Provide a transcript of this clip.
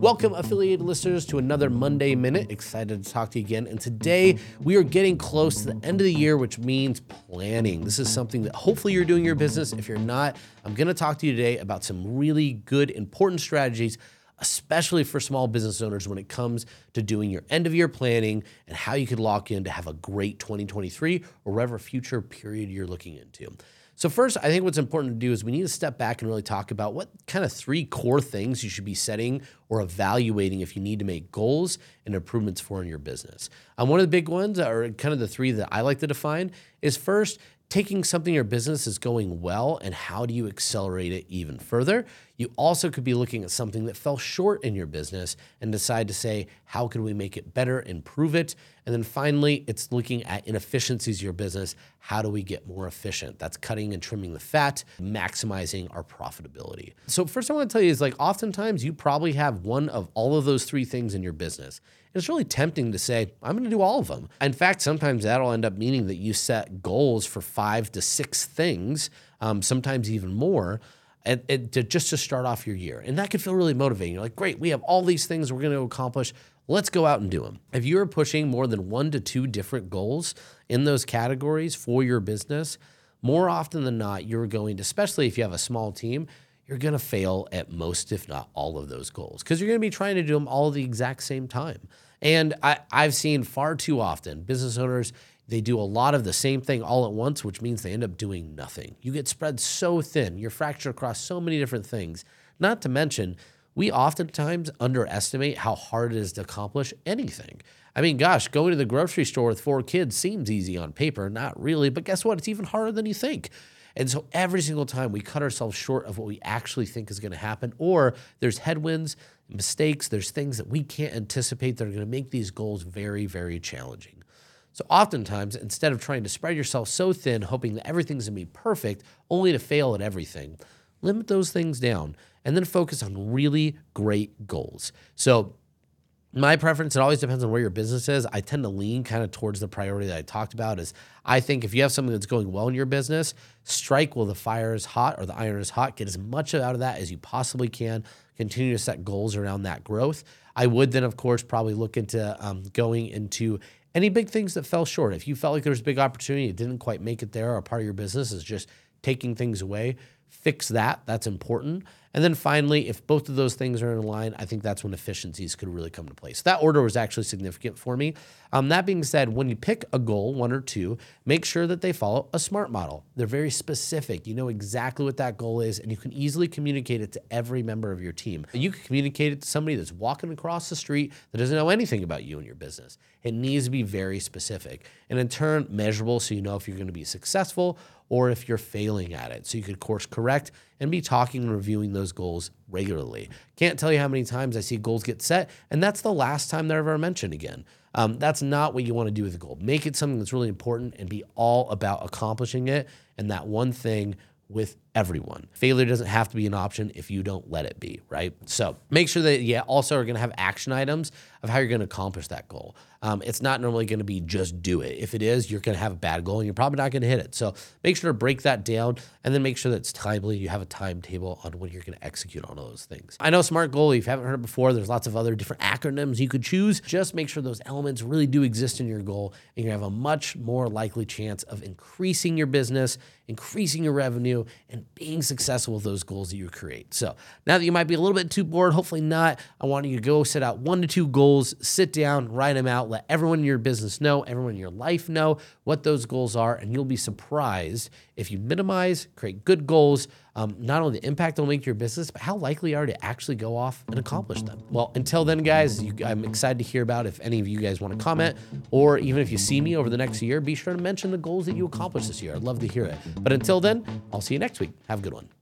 Welcome, affiliated listeners, to another Monday Minute. Excited to talk to you again. And today we are getting close to the end of the year, which means planning. This is something that hopefully you're doing your business. If you're not, I'm going to talk to you today about some really good, important strategies, especially for small business owners when it comes to doing your end of year planning and how you could lock in to have a great 2023 or whatever future period you're looking into. So, first, I think what's important to do is we need to step back and really talk about what kind of three core things you should be setting or evaluating if you need to make goals and improvements for in your business. Um, one of the big ones, or kind of the three that I like to define, is first, taking something your business is going well and how do you accelerate it even further. You also could be looking at something that fell short in your business and decide to say, how can we make it better, improve it? And then finally, it's looking at inefficiencies of your business. How do we get more efficient? That's cutting and trimming the fat, maximizing our profitability. So, first, I want to tell you is like oftentimes you probably have one of all of those three things in your business. It's really tempting to say, I'm going to do all of them. In fact, sometimes that'll end up meaning that you set goals for five to six things, um, sometimes even more. And, and to, just to start off your year. And that could feel really motivating. You're like, great, we have all these things we're going to accomplish. Let's go out and do them. If you're pushing more than one to two different goals in those categories for your business, more often than not, you're going to, especially if you have a small team, you're going to fail at most, if not all of those goals because you're going to be trying to do them all at the exact same time. And I, I've seen far too often business owners, they do a lot of the same thing all at once, which means they end up doing nothing. You get spread so thin, you're fractured across so many different things. Not to mention, we oftentimes underestimate how hard it is to accomplish anything. I mean, gosh, going to the grocery store with four kids seems easy on paper, not really, but guess what? It's even harder than you think. And so every single time we cut ourselves short of what we actually think is going to happen, or there's headwinds, mistakes, there's things that we can't anticipate that are going to make these goals very, very challenging. So oftentimes, instead of trying to spread yourself so thin, hoping that everything's to be perfect, only to fail at everything, limit those things down and then focus on really great goals. So my preference it always depends on where your business is. I tend to lean kind of towards the priority that i talked about is i think if you have something that's going well in your business strike while the fire is hot or the iron is hot. Get as much out of that as you possibly can. Continue to set goals around that growth. I would then of course probably look into um, going into any big things that fell short? If you felt like there was a big opportunity it didn't quite make it there or part of your business is just taking things away fix that that's important and then finally, if both of those things are in line, I think that's when efficiencies could really come to place. That order was actually significant for me. Um, that being said, when you pick a goal, one or two, make sure that they follow a SMART model. They're very specific. You know exactly what that goal is, and you can easily communicate it to every member of your team. You can communicate it to somebody that's walking across the street that doesn't know anything about you and your business. It needs to be very specific and in turn measurable so you know if you're going to be successful or if you're failing at it. So you could course correct and be talking and reviewing those goals regularly. Can't tell you how many times I see goals get set, and that's the last time they're ever mentioned again. Um, that's not what you want to do with a goal. Make it something that's really important and be all about accomplishing it. And that one thing with everyone. Failure doesn't have to be an option if you don't let it be, right? So make sure that you also are going to have action items of how you're going to accomplish that goal. Um, it's not normally going to be just do it. If it is, you're going to have a bad goal and you're probably not going to hit it. So make sure to break that down and then make sure that it's timely. You have a timetable on when you're going to execute on all those things. I know SMART goal, if you haven't heard it before, there's lots of other different acronyms you could choose. Just make sure those elements really do exist in your goal and you have a much more likely chance of increasing your business, increasing your revenue, and being successful with those goals that you create. So now that you might be a little bit too bored, hopefully not, I want you to go set out one to two goals, sit down, write them out, let everyone in your business know, everyone in your life know what those goals are, and you'll be surprised if you minimize, create good goals, um, not only the impact they'll make to your business, but how likely are to actually go off and accomplish them. Well, until then, guys, you, I'm excited to hear about if any of you guys want to comment, or even if you see me over the next year, be sure to mention the goals that you accomplished this year. I'd love to hear it. But until then, I'll see you next week. Have a good one.